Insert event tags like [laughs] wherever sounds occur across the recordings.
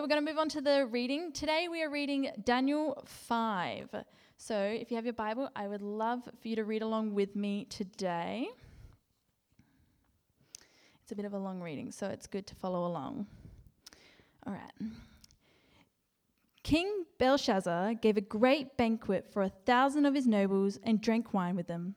We're going to move on to the reading. Today we are reading Daniel 5. So if you have your Bible, I would love for you to read along with me today. It's a bit of a long reading, so it's good to follow along. All right. King Belshazzar gave a great banquet for a thousand of his nobles and drank wine with them.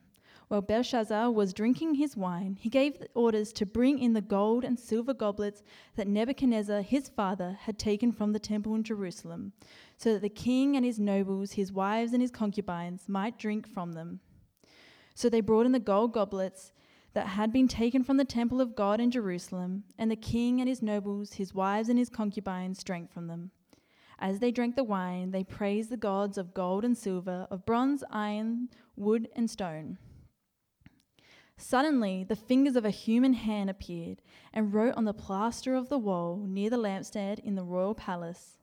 While Belshazzar was drinking his wine, he gave orders to bring in the gold and silver goblets that Nebuchadnezzar, his father, had taken from the temple in Jerusalem, so that the king and his nobles, his wives and his concubines, might drink from them. So they brought in the gold goblets that had been taken from the temple of God in Jerusalem, and the king and his nobles, his wives and his concubines, drank from them. As they drank the wine, they praised the gods of gold and silver, of bronze, iron, wood, and stone. Suddenly, the fingers of a human hand appeared and wrote on the plaster of the wall near the lampstand in the royal palace.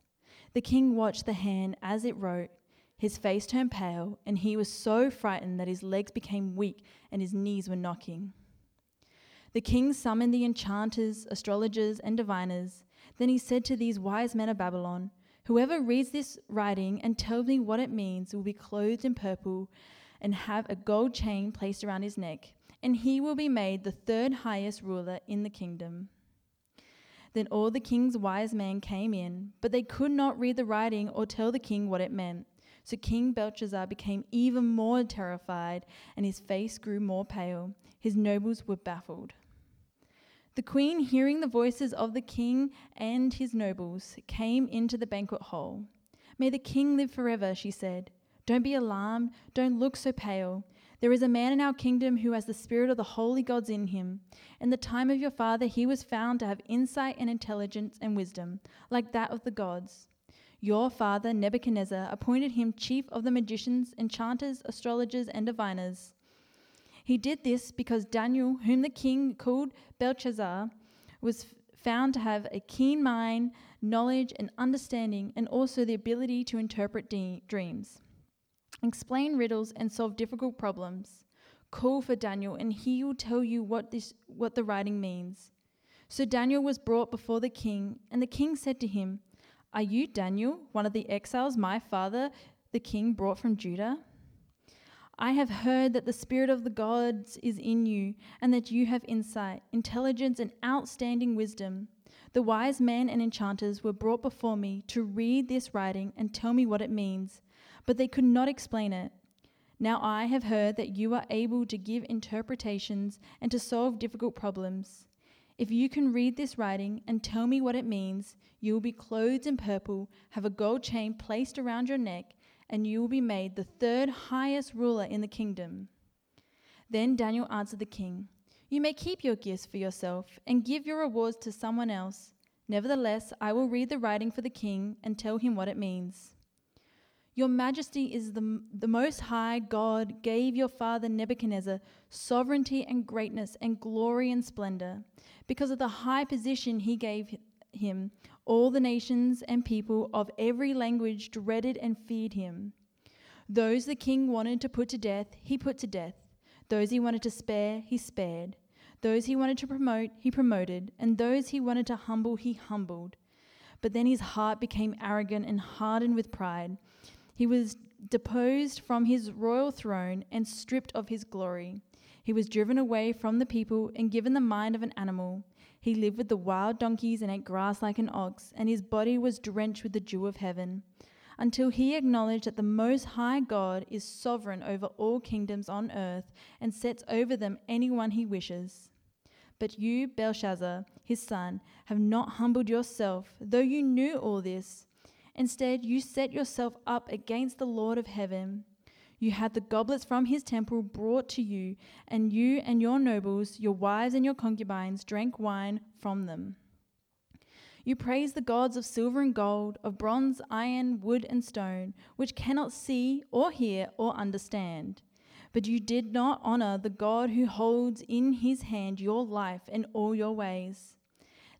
The king watched the hand as it wrote. His face turned pale, and he was so frightened that his legs became weak and his knees were knocking. The king summoned the enchanters, astrologers, and diviners. Then he said to these wise men of Babylon, Whoever reads this writing and tells me what it means will be clothed in purple and have a gold chain placed around his neck and he will be made the third highest ruler in the kingdom. Then all the king's wise men came in, but they could not read the writing or tell the king what it meant. So King Belshazzar became even more terrified, and his face grew more pale. His nobles were baffled. The queen, hearing the voices of the king and his nobles, came into the banquet hall. May the king live forever, she said. Don't be alarmed, don't look so pale. There is a man in our kingdom who has the spirit of the holy gods in him. In the time of your father, he was found to have insight and intelligence and wisdom, like that of the gods. Your father, Nebuchadnezzar, appointed him chief of the magicians, enchanters, astrologers, and diviners. He did this because Daniel, whom the king called Belteshazzar, was found to have a keen mind, knowledge, and understanding, and also the ability to interpret de- dreams explain riddles, and solve difficult problems. Call for Daniel, and he will tell you what, this, what the writing means. So Daniel was brought before the king, and the king said to him, Are you Daniel, one of the exiles my father, the king, brought from Judah? I have heard that the Spirit of the gods is in you, and that you have insight, intelligence, and outstanding wisdom. The wise men and enchanters were brought before me to read this writing and tell me what it means but they could not explain it. Now I have heard that you are able to give interpretations and to solve difficult problems. If you can read this writing and tell me what it means, you will be clothed in purple, have a gold chain placed around your neck, and you will be made the third highest ruler in the kingdom. Then Daniel answered the king, You may keep your gifts for yourself and give your rewards to someone else. Nevertheless, I will read the writing for the king and tell him what it means. Your majesty is the, the most high God gave your father Nebuchadnezzar sovereignty and greatness and glory and splendor. Because of the high position he gave him, all the nations and people of every language dreaded and feared him. Those the king wanted to put to death, he put to death. Those he wanted to spare, he spared. Those he wanted to promote, he promoted. And those he wanted to humble, he humbled. But then his heart became arrogant and hardened with pride he was deposed from his royal throne and stripped of his glory. He was driven away from the people and given the mind of an animal. He lived with the wild donkeys and ate grass like an ox, and his body was drenched with the dew of heaven, until he acknowledged that the Most High God is sovereign over all kingdoms on earth and sets over them anyone he wishes. But you, Belshazzar, his son, have not humbled yourself, though you knew all this. Instead, you set yourself up against the Lord of heaven. You had the goblets from his temple brought to you, and you and your nobles, your wives and your concubines, drank wine from them. You praised the gods of silver and gold, of bronze, iron, wood, and stone, which cannot see or hear or understand. But you did not honor the God who holds in his hand your life and all your ways.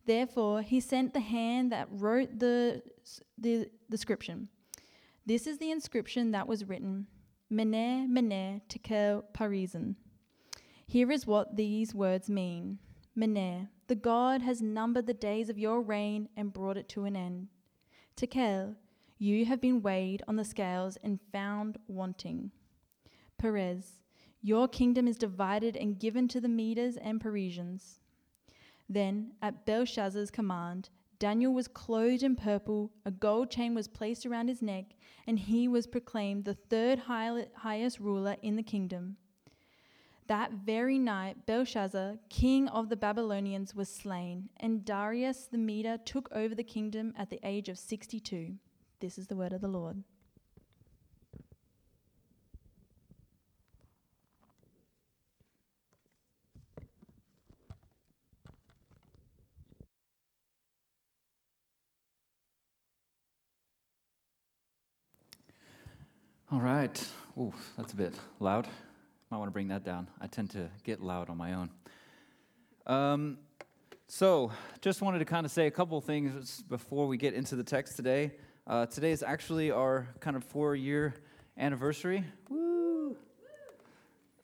Therefore, he sent the hand that wrote the, the, inscription. This is the inscription that was written Mene, Mene, Tekel, Parsin. Here is what these words mean Mene, the God has numbered the days of your reign and brought it to an end. Tekel, you have been weighed on the scales and found wanting. Peres, your kingdom is divided and given to the Medes and Persians. Then, at Belshazzar's command, Daniel was clothed in purple, a gold chain was placed around his neck, and he was proclaimed the third highest ruler in the kingdom. That very night, Belshazzar, king of the Babylonians, was slain, and Darius the Mede took over the kingdom at the age of 62. This is the word of the Lord. All right. Ooh, that's a bit loud. Might want to bring that down. I tend to get loud on my own. Um, so, just wanted to kind of say a couple things before we get into the text today. Uh, today is actually our kind of four year anniversary. Woo!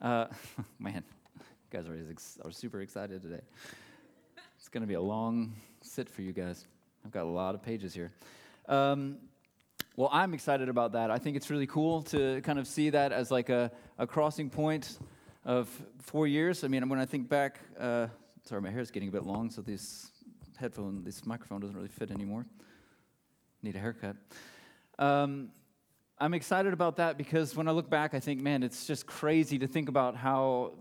Uh, [laughs] man, you guys are, ex- are super excited today. It's going to be a long sit for you guys. I've got a lot of pages here. Um, well, I'm excited about that. I think it's really cool to kind of see that as like a, a crossing point of four years. I mean, when I think back, uh, sorry, my hair is getting a bit long, so this headphone, this microphone doesn't really fit anymore. Need a haircut. Um, I'm excited about that because when I look back, I think, man, it's just crazy to think about how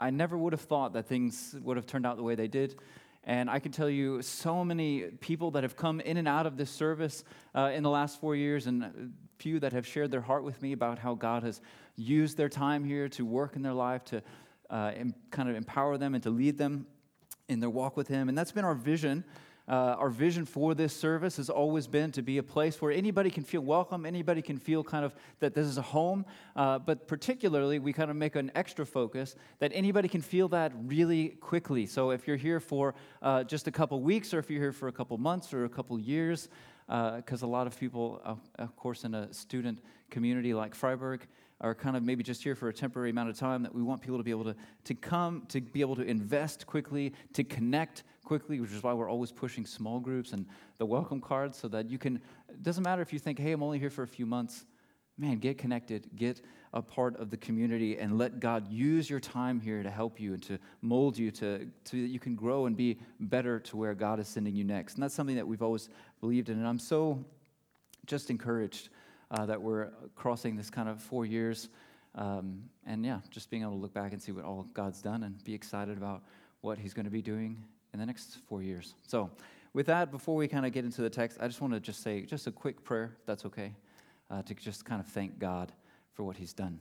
I never would have thought that things would have turned out the way they did. And I can tell you so many people that have come in and out of this service uh, in the last four years, and few that have shared their heart with me about how God has used their time here to work in their life, to uh, em- kind of empower them and to lead them in their walk with Him. And that's been our vision uh, our vision for this service has always been to be a place where anybody can feel welcome, anybody can feel kind of that this is a home, uh, but particularly we kind of make an extra focus that anybody can feel that really quickly. So if you're here for uh, just a couple weeks, or if you're here for a couple months or a couple years, because uh, a lot of people, of course, in a student community like Freiburg, are kind of maybe just here for a temporary amount of time that we want people to be able to, to come, to be able to invest quickly, to connect quickly, which is why we're always pushing small groups and the welcome cards so that you can, it doesn't matter if you think, hey, I'm only here for a few months. Man, get connected, get a part of the community, and let God use your time here to help you and to mold you to, to that you can grow and be better to where God is sending you next. And that's something that we've always believed in. And I'm so just encouraged uh, that we're crossing this kind of four years. Um, and yeah, just being able to look back and see what all God's done and be excited about what He's going to be doing in the next four years. So, with that, before we kind of get into the text, I just want to just say just a quick prayer, if that's okay, uh, to just kind of thank God for what He's done.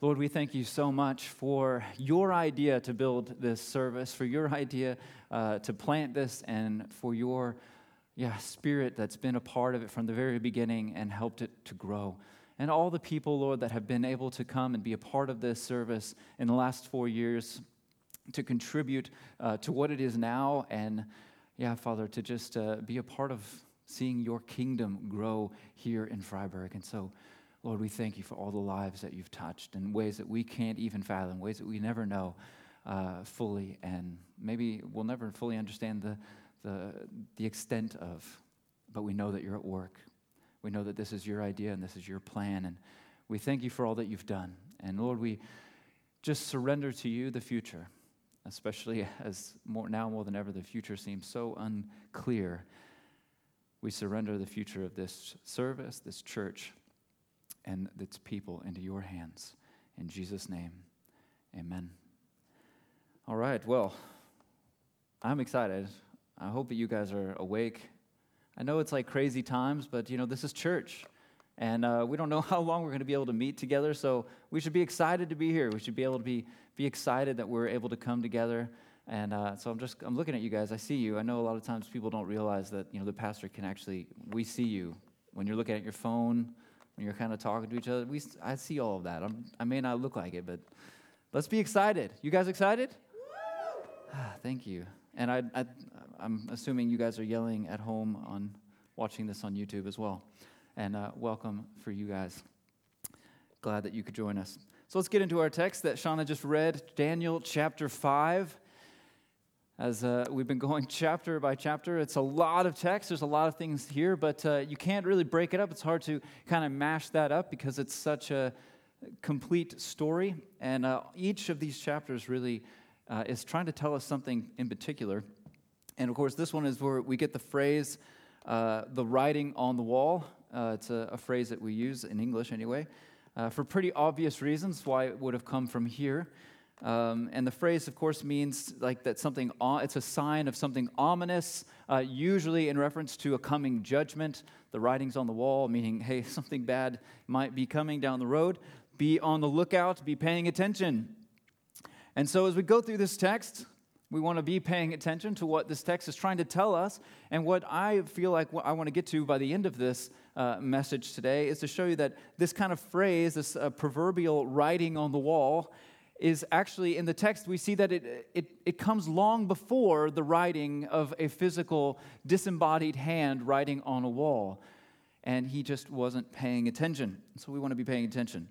Lord, we thank you so much for your idea to build this service, for your idea uh, to plant this, and for your yeah, spirit that's been a part of it from the very beginning and helped it to grow. And all the people, Lord, that have been able to come and be a part of this service in the last four years, to contribute uh, to what it is now. And yeah, Father, to just uh, be a part of seeing your kingdom grow here in Freiburg. And so, Lord, we thank you for all the lives that you've touched in ways that we can't even fathom, ways that we never know uh, fully. And maybe we'll never fully understand the, the, the extent of, but we know that you're at work. We know that this is your idea and this is your plan. And we thank you for all that you've done. And Lord, we just surrender to you the future especially [laughs] as more, now more than ever the future seems so unclear. We surrender the future of this service, this church, and its people into your hands. In Jesus' name, amen. All right, well, I'm excited. I hope that you guys are awake. I know it's like crazy times, but you know, this is church. And uh, we don't know [laughs] how long we're going to be able to meet together, so we should be excited to be here. We should be able to be, be excited that we're able to come together. And uh, so I'm just I'm looking at you guys. I see you. I know a lot of times people don't realize that you know the pastor can actually we see you when you're looking at your phone, when you're kind of talking to each other. We I see all of that. I'm, I may not look like it, but let's be excited. You guys excited? [sighs] Thank you. And I, I I'm assuming you guys are yelling at home on watching this on YouTube as well and uh, welcome for you guys. Glad that you could join us. So let's get into our text that Shauna just read, Daniel chapter 5. as uh, we've been going [laughs] chapter by chapter. It's a lot of text, there's a lot of things here, but uh, you can't really break it up. It's hard to kind of mash that up because it's such a complete story. And uh, each of these chapters really uh, is trying to tell us something in particular. And of course, this one is where we get the phrase, uh, the writing on the wall. Uh, it's a, a, phrase that we use in English anyway, for pretty obvious reasons why it would have come from here. Um, and the phrase, of course, means like that something, it's a sign of something ominous, uh, usually in reference to a coming judgment. The writing's on the wall, meaning, [laughs] hey, something bad might be coming down the road. Be on the lookout, be paying attention. And so as we go through this text, we want to be paying attention to what this text is trying to tell us. And what I feel like I want to get to by the end of this uh, message today is to show you that this kind of phrase, this uh, proverbial writing on the wall, is actually in the text, we see that it, it, it comes long before the writing of a physical, disembodied hand writing on a wall. And he just wasn't paying attention. So we want to be paying attention.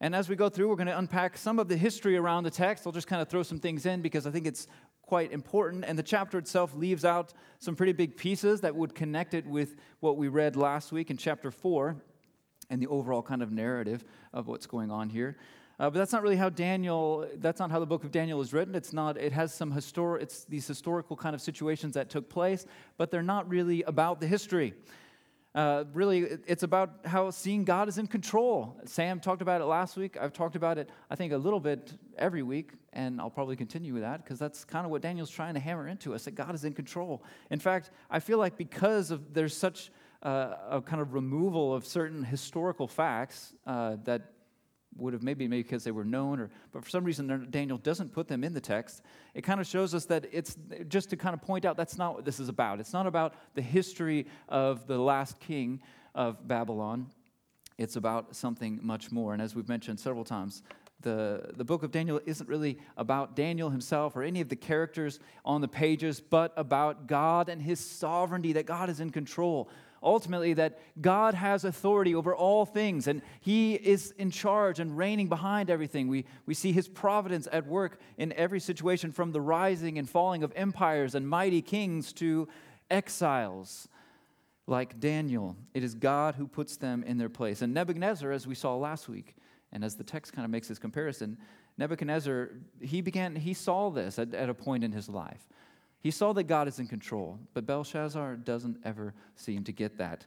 And as we go through, we're going to unpack some of the history around the text. I'll just kind of throw some things in because I think it's quite important. And the chapter itself leaves out some pretty big pieces that would connect it with what we read last week in chapter 4 and the overall kind of narrative of what's going on here. Uh, but that's not really how Daniel, that's not how the book of Daniel is written. It's not, it has some historic, it's these historical kind of situations that took place, but they're not really about the history. Uh, really, it's about how seeing God is in control. Sam talked about it last week. I've talked about it, I think, a little bit every week, and I'll probably continue with that because that's kind of what Daniel's trying to hammer into us that God is in control. In fact, I feel like because of there's such uh, a kind of removal of certain historical facts uh, that would have maybe maybe because they were known or but for some reason daniel doesn't put them in the text. It kind of shows us that it's just to kind of point out that's not what this is about. It's not about the history of the last king of babylon. It's about something much more. And as we've mentioned several times the, the book of Daniel isn't really about Daniel himself or any of the characters on the pages, but about God and his sovereignty, that God is in control ultimately that God has authority over all things and He is in charge and reigning behind everything. We, we see His providence at work in every situation from the rising and falling of empires and mighty kings to exiles like Daniel. It is God who puts them in their place. And Nebuchadnezzar, as we saw last week, and as the text kind of makes this comparison, Nebuchadnezzar, he began, he saw this at, at a point in his life. He saw that God is in control, but Belshazzar doesn't ever seem to get that.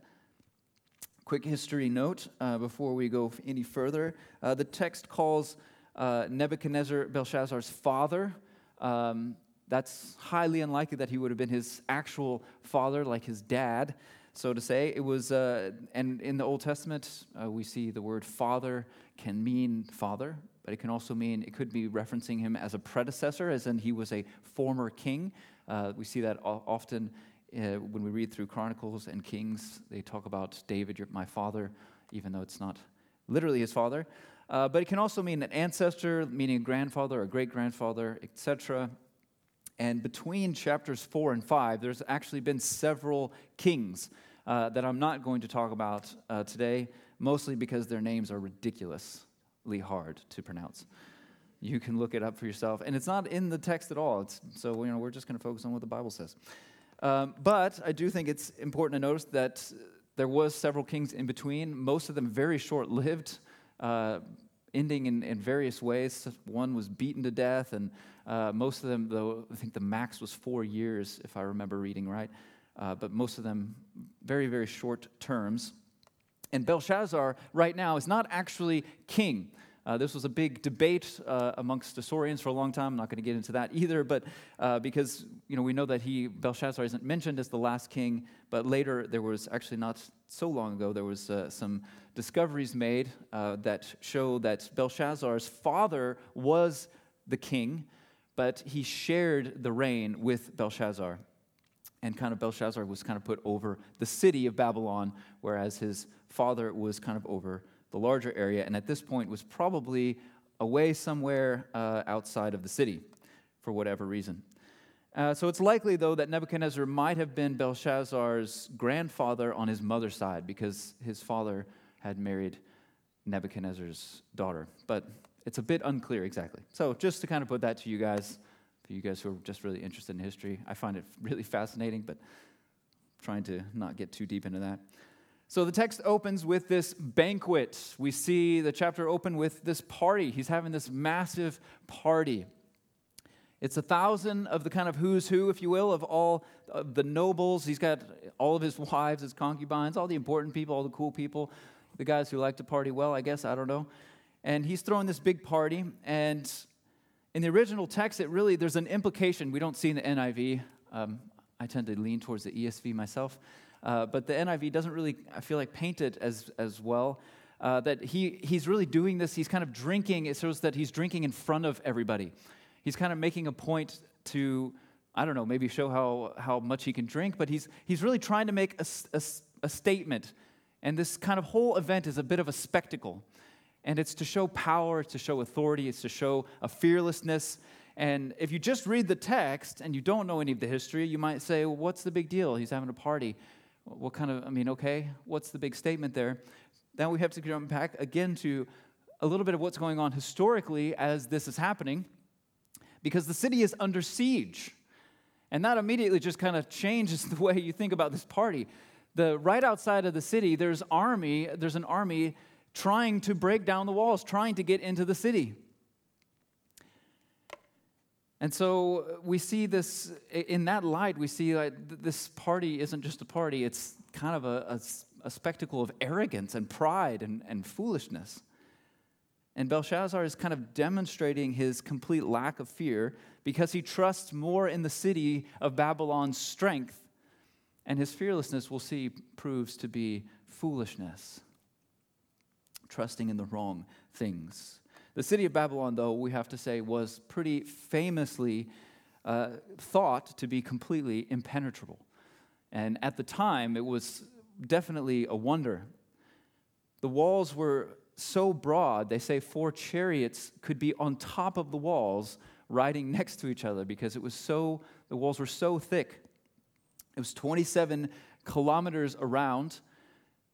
Quick history note uh, before we go any further. Uh, the text calls uh, Nebuchadnezzar Belshazzar's father. Um, that's highly unlikely that he would have been his actual father, like his dad, so to say. It was, uh, and in the Old Testament, uh, we see the word father can mean father, but it can also mean, it could be referencing him as a predecessor, as in he was a former king. Uh, we see that often uh, when we read through Chronicles and Kings. They talk about David, my father, even though it's not literally his father. Uh, but it can also mean an ancestor, meaning a grandfather, a great grandfather, etc. And between chapters four and five, there's actually been several kings uh, that I'm not going to talk about uh, today, mostly because their names are ridiculously hard to pronounce you can look it up for yourself. And it's not in the text at all. It's, so you know, we're just going to focus on what the Bible says. Um, but I do think it's important to notice that there was several kings in between, most of them very short-lived, uh, ending in, in, various ways. One was beaten to death, and uh, most of them, though, I think the max was four years, if I remember reading right. Uh, but most of them very, very short terms. And Belshazzar, right now, is not actually king. Uh, this was a big debate uh, amongst historians for a long time. I'm not going to get into that either, but uh, because you know we know that he Belshazzar isn't mentioned as the last king, but later there was actually not so long ago there was uh, some discoveries made uh, that show that Belshazzar's father was the king, but he shared the reign with Belshazzar, and kind of Belshazzar was kind of put over the city of Babylon, whereas his father was kind of over the larger area, and at this point was probably away somewhere uh, outside of the city for whatever reason. Uh, so it's likely, though, that Nebuchadnezzar might have been Belshazzar's grandfather on his mother's side because his father had married Nebuchadnezzar's daughter. But it's a bit unclear exactly. So just to kind of put that to you guys, For you guys who are just really interested in history, I find it [laughs] really fascinating, but trying to not get too deep into that. So the text opens with this banquet. We see the chapter open with this party. He's having this massive party. It's a thousand of the kind of who's who, if you will, of all of the nobles. He's got all of his [laughs] wives, his concubines, all the important people, all the cool people, the guys who like to party well, I guess, I don't know. And he's throwing this big party. And in the original text, it really, there's an implication we don't see in the NIV. Um, I tend to lean towards the ESV myself. Uh, but the NIV doesn't really, I feel like, paint it as, as well. Uh, that he, he's really doing this, he's kind of drinking, it shows that he's drinking in front of everybody. He's kind of making a point to, I don't know, maybe show how, how much he can drink, but he's, he's really trying to make a, a, a statement. And this kind of whole event is a bit of a spectacle. And it's to show power, it's to show authority, it's to show a fearlessness. And if you just read the text and you don't know any of the history, you might say, well, what's the big deal? He's having a party. What kind of, I mean, okay, what's the big statement there? Then we have to jump back again to a little bit of what's going on historically as this is happening, because the city is under siege. And that immediately just kind of changes [laughs] the way you think about this party. The right outside of the city, there's army, there's an army trying to break down the walls, trying to get into the city. And so uh, we see this, in that light, we see like this party isn't just a party, it's kind of a, a, a spectacle of arrogance and pride and, and foolishness. And Belshazzar is kind of demonstrating his complete lack of fear because he trusts more in the city of Babylon's strength, and his fearlessness, we'll see, proves to be foolishness, trusting in the wrong things. The city of Babylon, though, we have to say, was pretty famously uh, thought to be completely impenetrable. And at the time, it was definitely a wonder. The walls were so broad, they say four chariots could be on top of the walls riding [laughs] next to each other because it was so, the walls were so thick. It was 27 kilometers around,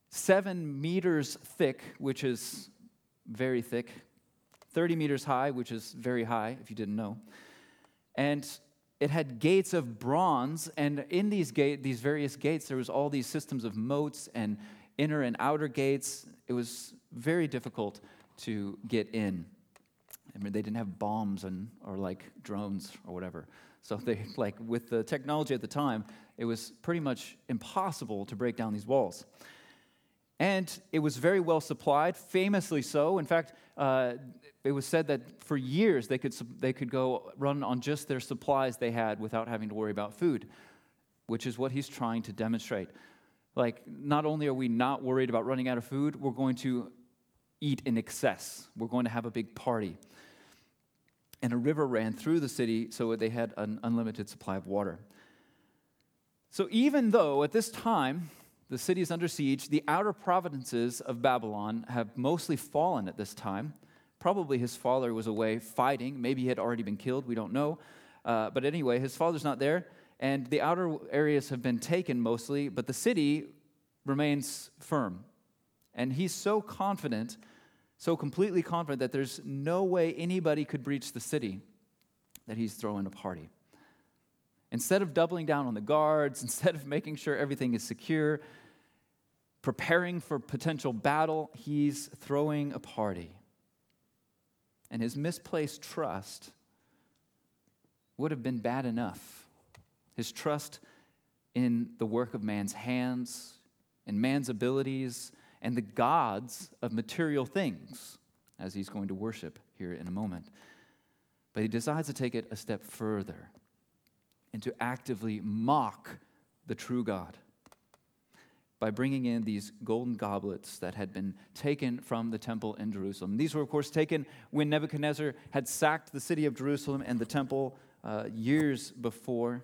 seven meters thick, which is very thick, 30 meters high, which is very high, if you didn't know. And it had gates of bronze, and in these, gate, these various gates, there was all these systems of moats and inner and outer gates. It was very difficult to get in. I mean, they didn't have bombs and or like drones or whatever. So they like with the technology at the time, it was pretty much impossible to break down these walls. And it was very well supplied, famously so. In fact, uh, it was said that for years they could, they could go run on just their supplies they had without having to worry about food, which is what he's trying to demonstrate. Like, not only are we not worried about running out of food, we're going to eat in excess. We're going to have a big party. And a river ran through the city, so they had an unlimited supply of water. So, even though at this time the city is under siege. The outer provinces of Babylon have mostly fallen at this time. Probably his father was away fighting. Maybe he had already been killed. We don't know. Uh, but anyway, his father's not there. And the outer areas have been taken mostly, but the city remains firm. And he's so confident, so completely confident, that there's no way anybody could breach the city that he's throwing a party. Instead of doubling down on the guards, [laughs] instead of making sure everything is secure, preparing for potential battle, he's throwing a party. And his misplaced trust would have been bad enough. His trust in the work of man's hands, in man's abilities, and the gods of material things, as he's going to worship here in a moment. But he decides to take it a step further and to actively mock the true God by bringing in these golden goblets that had been taken from the temple in Jerusalem. These were, of course, taken when Nebuchadnezzar had sacked the city of Jerusalem and the temple uh, years before,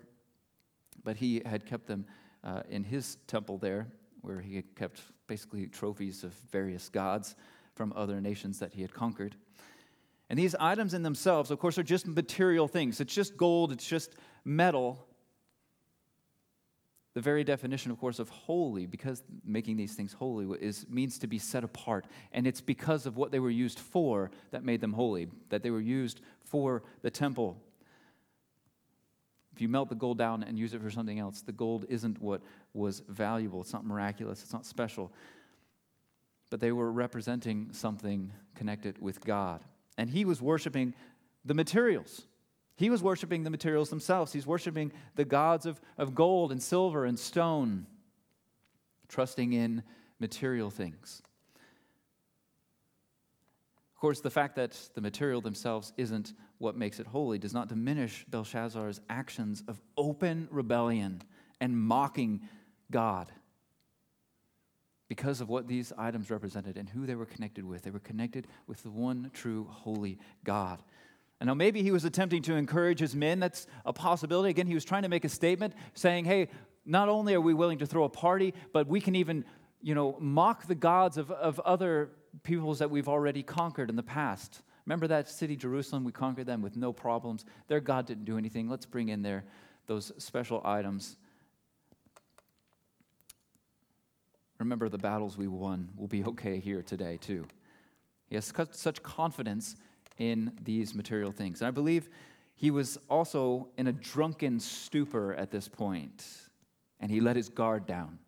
but he had kept them uh, in his temple there, where he had kept basically trophies of various gods from other nations that he had conquered. And these items in themselves, of course, are just material things. It's just gold, it's just metal. The very definition, of course, of holy, because making these things holy is, means to be set apart. And it's because of what they were used for that made them holy, that they were used for the temple. If you melt the gold down and use it for something else, the gold isn't what was valuable. It's not miraculous, it's not special. But they were representing something connected with God. And he was worshiping the materials. He was worshiping the materials themselves. He's worshiping the gods of, of gold and silver and stone, trusting in material things. Of course, the fact that the material themselves isn't what makes it holy does not diminish Belshazzar's actions of open rebellion and mocking God because of what these items represented and who they were connected with. They were connected with the one true holy God. And now maybe he was attempting to encourage his men. That's a possibility. Again, he was trying to make a statement saying, hey, not only are we willing to throw a party, but we can even, you know, mock the gods of, of other peoples that we've already conquered in the past. Remember that city, Jerusalem? We conquered them with no problems. Their God didn't do anything. Let's bring in there those special items. Remember the battles we won. We'll be [laughs] okay here today, too. He has such confidence in these material things. And I believe he was also in a drunken stupor at this point, and he let his guard down.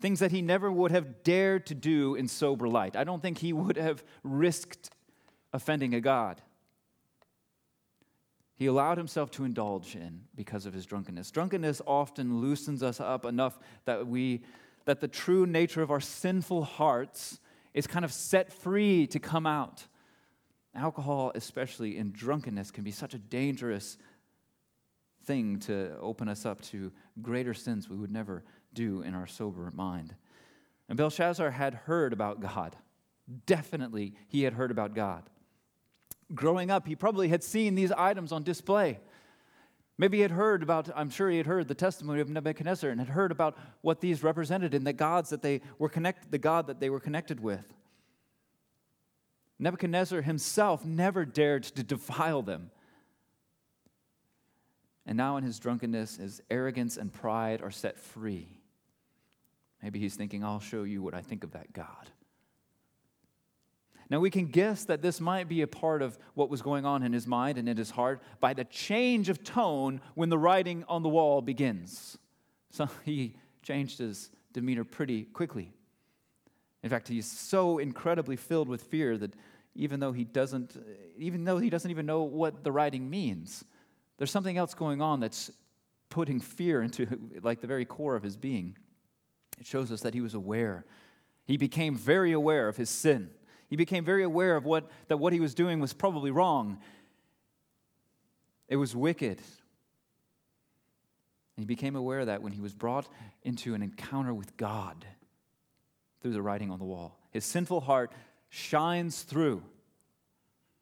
Things that he never would have dared to do in sober light. I don't think he would have risked offending a God. He allowed himself to indulge in because of his drunkenness. Drunkenness often loosens us up enough that we that the true nature of our sinful hearts is kind of set free to come out. Alcohol, especially in drunkenness, can be such a dangerous thing to open us up to greater sins we would never do in our sober mind. And Belshazzar had heard about God. Definitely, he had heard about God. Growing up, he probably had seen these items on display. Maybe he had heard about, I'm sure he had heard the testimony of Nebuchadnezzar and had heard about what these represented and the gods that they were connected, the God that they were connected with. Nebuchadnezzar himself never dared to defile them. And now, in his drunkenness, his arrogance and pride are set free. Maybe he's thinking, I'll show you what I think of that God. Now, we can guess that this might be a part of what was going on in his mind and in his heart by the change of tone when the writing on the wall begins. So [laughs] he changed his demeanor pretty quickly. In fact, he's so incredibly filled with fear that even though he doesn't even though he doesn't even know what the writing means there's something else going on that's putting fear into [laughs] like the very core of his being it shows us that he was aware he became very aware of his sin he became very aware of what that what he was doing was probably wrong it was wicked and he became aware of that when he was brought into an encounter with god through the writing on the wall his sinful heart shines through.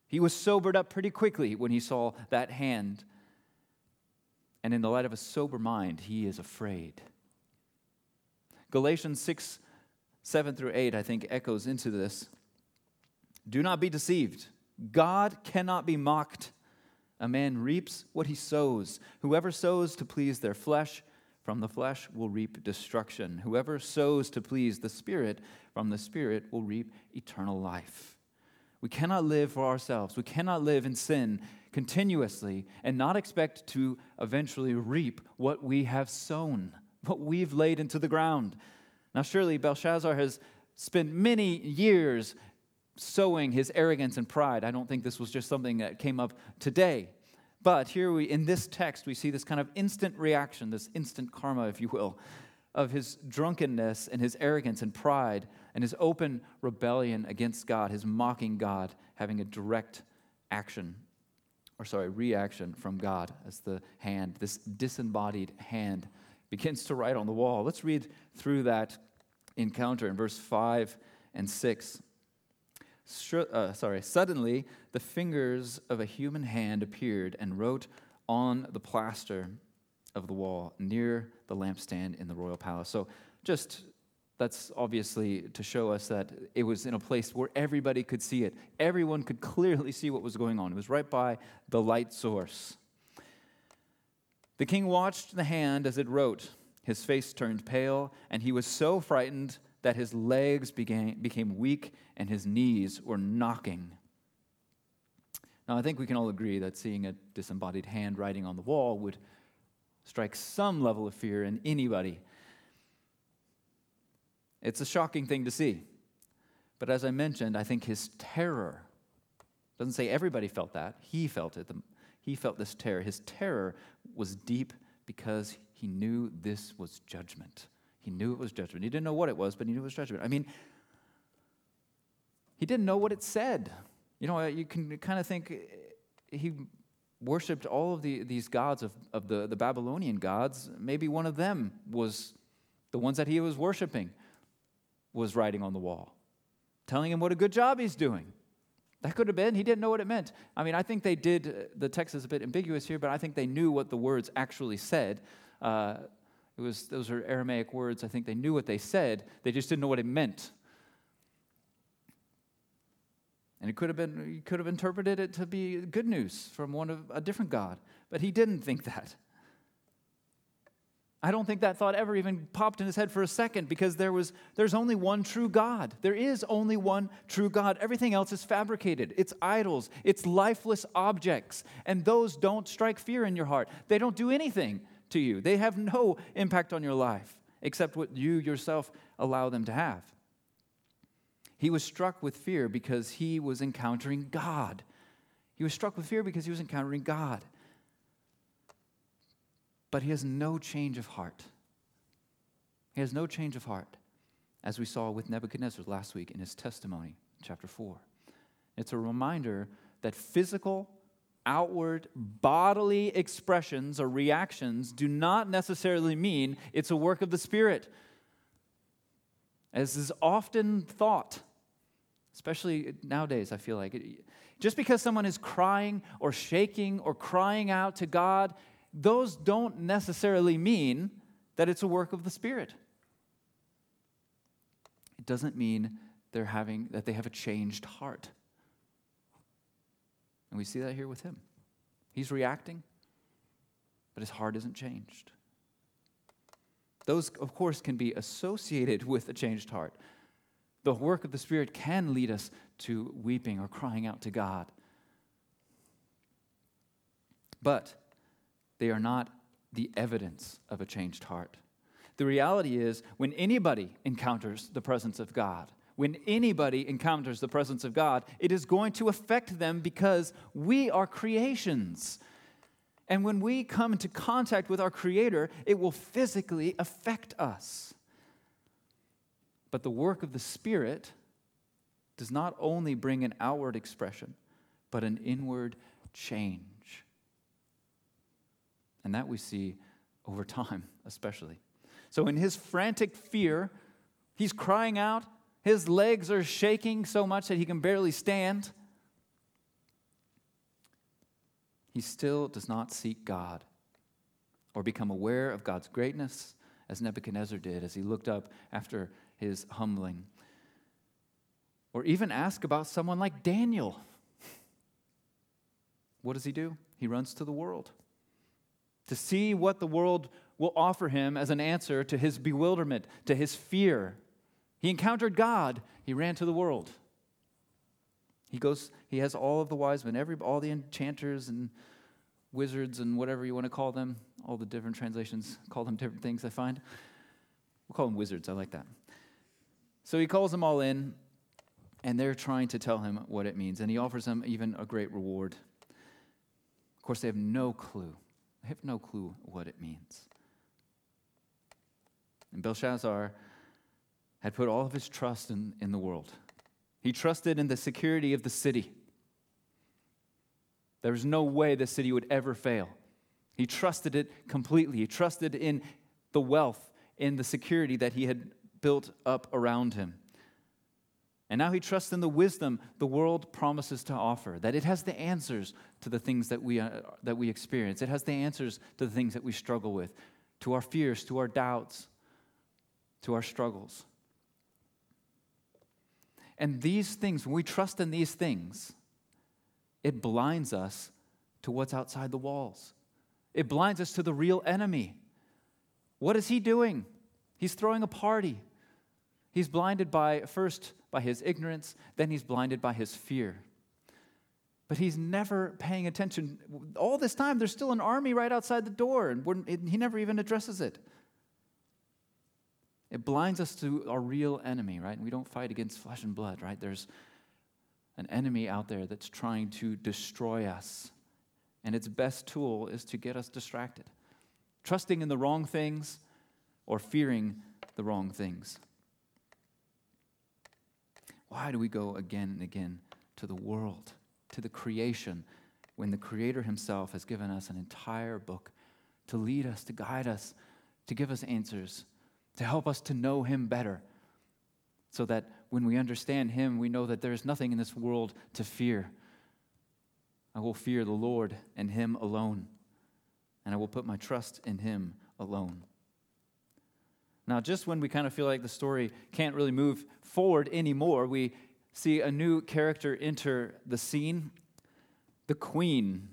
He was sobered up pretty quickly when he saw that hand. And in the light of a sober mind, he is afraid. Galatians 6, 7 through 8, I think, echoes into this. Do not be deceived. God cannot be mocked. A man reaps what he sows. Whoever sows to please their flesh, from the flesh will reap destruction. Whoever sows to please the Spirit, from the Spirit will reap eternal life. We cannot live for ourselves. We cannot live in sin continuously and not expect to eventually reap what we have sown, what we've laid into the ground. Now, surely Belshazzar has spent many years sowing his arrogance and pride. I don't think this was just something that came up today. But here we, in this text, we see this kind of instant reaction, this instant karma, if you will, of his drunkenness and his arrogance and pride and his open rebellion against God, his mocking God, having a direct action, or sorry, reaction from God as the hand, this disembodied hand, begins to write on the wall. Let's read through that encounter in verse 5 and 6 uh, sorry, suddenly the fingers of a human hand appeared and wrote on the plaster of the wall near the lampstand in the royal palace. So, just that's obviously to show us that it was in a place where everybody could see it. Everyone could clearly see what was going on. It was right by the light source. The king watched the hand as it wrote. His face turned pale, and he was so frightened that his legs began, became weak and his knees were knocking. Now, I think we can all agree that seeing a disembodied hand writing on the wall would strike some level of fear in anybody. It's a shocking thing to see. But as I mentioned, I think his terror doesn't say everybody felt that. He felt it. He felt this terror. His terror was deep because he knew this was judgment. He knew it was judgment. He didn't know what it was, but he knew it was judgment. I mean, he didn't know what it said. You know, you can kind of think he worshiped all of the, these gods of, of the, the Babylonian gods. Maybe one of them was the ones that he was worshiping, was writing on the wall, telling him what a good job he's doing. That could have been. He didn't know what it meant. I mean, I think they did. The text is a bit ambiguous here, but I think they knew what the words actually said. Uh, it was those are Aramaic words. I think they knew what they said. They just didn't know what it meant. And it could have been. He could have interpreted it to be good news from one of a different God, but he didn't think that. I don't think that thought ever even popped in his head for a second because there was there's only one true God. There is only one true God. Everything else is fabricated. It's idols, it's lifeless objects, and those don't strike fear in your heart. They don't do anything to you. They have no impact on your life except what you yourself allow them to have. He was struck with fear because he was encountering God. He was struck with fear because he was encountering God but he has no change of heart. He has no change of heart, as we saw with Nebuchadnezzar last week in his testimony, chapter 4. It's a reminder that physical, outward, bodily expressions or reactions do not necessarily mean it's a work of the Spirit. As is often thought, especially nowadays, I feel like. Just because someone is crying or shaking or crying out to God those don't necessarily mean that it's a work of the Spirit. It doesn't mean they're having that they have a changed heart. And we see that here with him. He's reacting, but his heart isn't changed. Those, of course, can be associated with a changed heart. The work of the Spirit can lead us to weeping or crying out to God. But they are not the evidence of a changed heart. The reality is, when anybody encounters the presence of God, when anybody encounters the presence of God, it is going to affect them because we are creations. And when we come into contact with our Creator, it will physically affect us. But the work of the Spirit does not only bring an outward expression, but an inward change. And that we see over time, especially. So, in his frantic fear, he's crying out. His legs are shaking so much that he can barely stand. He still does not seek God or become aware of God's greatness as Nebuchadnezzar did as he looked up after his humbling. Or even ask about someone like Daniel. What does he do? He runs to the world to see what the world will offer him as an answer to his bewilderment, to his fear. He encountered God, he ran to the world. He goes, he has all of the wise men, every, all the enchanters and wizards and whatever you want to call them. All the different translations call them different things, I find. We'll call them wizards, I like that. So he calls them all in, and they're trying to tell him what it means, and he offers them even a great reward. Of course, they have no clue They have no clue what it means. And Belshazzar had put all of his trust in, in the world. He trusted in the security of the city. There was no way the city would ever fail. He trusted it completely. He trusted in the wealth, in the security that he had built up around him. And now he trusts in the wisdom the world promises to offer, that it has the answers to the things that we, uh, that we experience. It has the answers to the things that we struggle with, to our fears, to our doubts, to our struggles. And these things, when we trust in these things, it blinds us to what's outside the walls. It blinds us to the real enemy. What is he doing? He's throwing a party. He's blinded by, first, by his ignorance, then he's blinded by his fear. But he's never paying attention. All this time, there's still an army right outside the door, and it, he never even addresses it. It blinds us to our real enemy, right? And we don't fight against flesh and blood, right? There's an enemy out there that's trying to destroy us. And its best tool is to get us distracted, trusting in the wrong things or fearing the wrong things. Why do we go again and again to the world, to the creation, when the Creator Himself has given us an entire book to lead us, to guide us, to give us answers, to help us to know Him better, so that when we understand Him, we know that there is nothing in this world to fear. I will fear the Lord and Him alone, and I will put my trust in Him alone. Now, just when we kind of feel like the story can't really move forward anymore, we see a new character enter the scene the queen.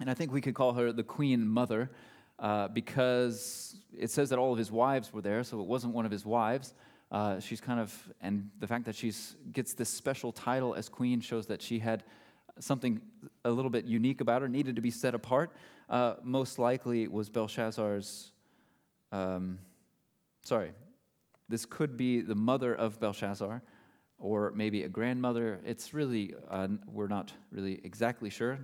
And I think we could call her the queen mother uh, because it says that all of his wives were there, so it wasn't one of his wives. Uh, she's kind of, and the fact that she gets this special title as queen shows that she had something a little bit unique about her, needed to be set apart. Uh, most likely was Belshazzar's um, sorry, this could be the mother of Belshazzar or maybe a grandmother. It's really, uh, we're not really exactly sure,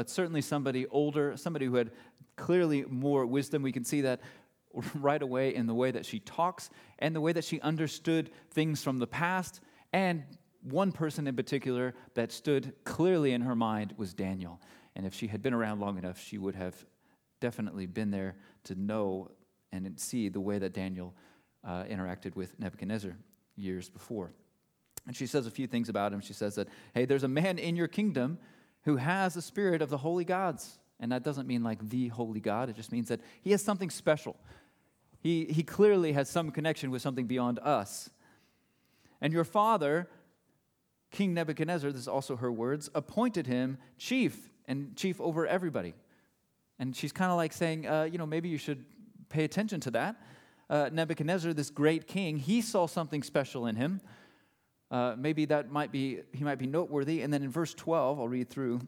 but certainly somebody older, somebody who had clearly more wisdom. We can see that [laughs] right away in the way that she talks and the way that she understood things from the past. And one person in particular that stood clearly in her mind was Daniel. And if she had been around long enough, she would have definitely been there to know and see the way that Daniel uh, interacted with Nebuchadnezzar years before. And she says a few things about him. She says that, hey, there's a man in your kingdom who has the spirit of the holy gods. And that doesn't mean like the holy God, it just means that he has something special. He, he clearly has some connection with something beyond us. And your father, King Nebuchadnezzar, this is also her words, appointed him chief and chief over everybody. And she's kind of like saying, uh, you know, maybe you should pay attention to that. Uh, Nebuchadnezzar, this great king, he saw something special in him. Uh, maybe that might be, he might be noteworthy. And then in verse 12, I'll read through,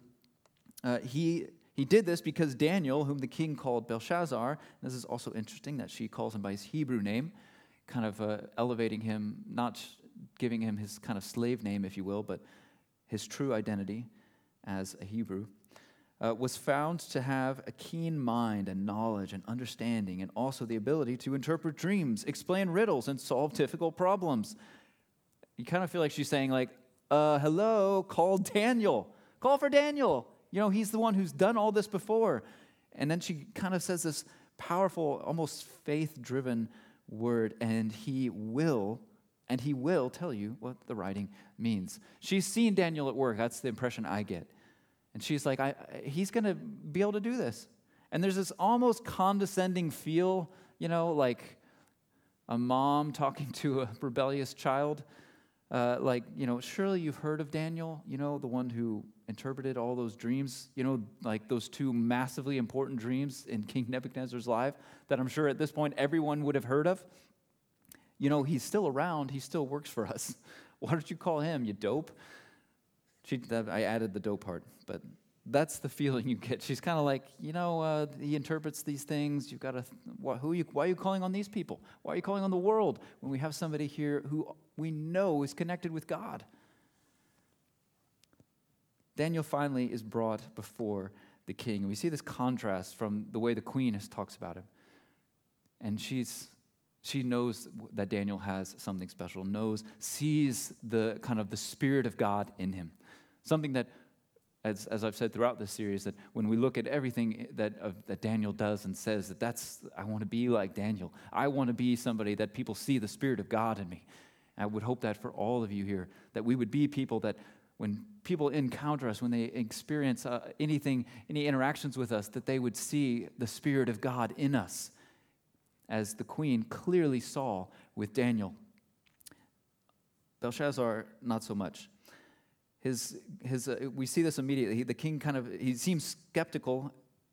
uh, he, he did this because Daniel, whom the king called Belteshazzar, this is also interesting that she calls him by his Hebrew name, kind of uh, elevating him, not giving him his kind of slave name, if you will, but his true identity as a Hebrew uh, was found to have a keen mind and knowledge and understanding, and also the ability to interpret dreams, explain riddles, and solve difficult problems. You kind of feel like she's saying, like, uh, hello, call [laughs] Daniel. Call for Daniel. You know, he's the one who's done all this before. And then she kind of says this powerful, almost faith driven word, and he will, and he will tell you what the writing means. She's seen Daniel at work. That's the impression I get. And she's like, I, he's going to be able to do this. And there's this almost condescending feel, you know, like a mom talking [laughs] to a rebellious child. Uh, like, you know, surely you've heard of Daniel, you know, the one who interpreted all those dreams, you know, like those two massively important dreams in [laughs] King Nebuchadnezzar's life that I'm sure at this point everyone would have heard of. You know, he's still around, he still works for us. [laughs] Why don't you call him, you dope? She, I added the dope part, but that's the feeling you get. She's kind of like, you know, uh, he interprets these things. You've got to, wh- who you, why are you calling on these people? Why are you calling on the world when we have somebody here who we know is connected with God? Daniel finally is brought before the king. And We see this contrast from the way the queen talks about him. And she's, she knows that Daniel has something special, knows, sees the kind of the spirit of God in him. Something that, as, as I've said throughout this series, that when we look at everything that, uh, that Daniel does and says, that that's, I want to be like Daniel. I want to be somebody that people see the Spirit of God in me. And I would hope that for all of you here, that we would be people that when people encounter us, when they experience uh, anything, any interactions with us, that they would see the Spirit of God in us, as the queen clearly saw with Daniel. Belshazzar, not so much his, his, uh, we see this immediately. He, the king kind of, he seems skeptical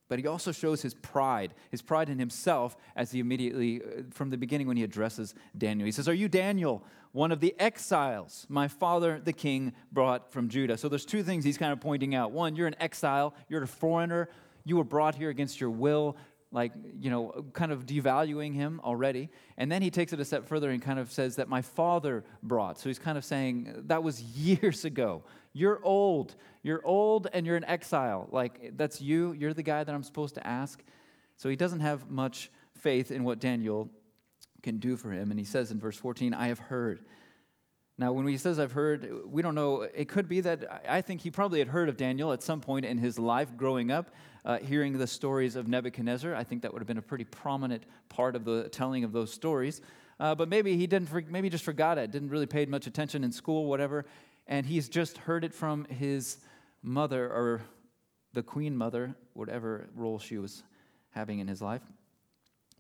but he also shows his pride, his pride in himself, as he immediately, uh, from the beginning, when he addresses Daniel. He says, Are you Daniel, one of the exiles my father the king brought from Judah? So there's two things he's kind of pointing out. One, you're an exile, you're a foreigner, you were brought here against your will, like, you know, kind of devaluing him already. And then he takes it a step further and kind of says that my father brought. So he's kind of saying, That was years ago. You're old. You're old and you're in exile. Like, that's you. You're the guy that I'm supposed to ask. So he doesn't have much faith in what Daniel can do for him. And he says in verse 14, I have heard. Now, when he says I've heard, we don't know. It could be that I think he probably had heard of Daniel at some point in his life growing up, uh, hearing the stories of Nebuchadnezzar. I think that would have been a pretty prominent part of the telling of those stories. Uh, but maybe he didn't, maybe just forgot it, didn't really pay much attention in school, whatever and he's just heard it from his mother or the queen mother, whatever role she was having in his life.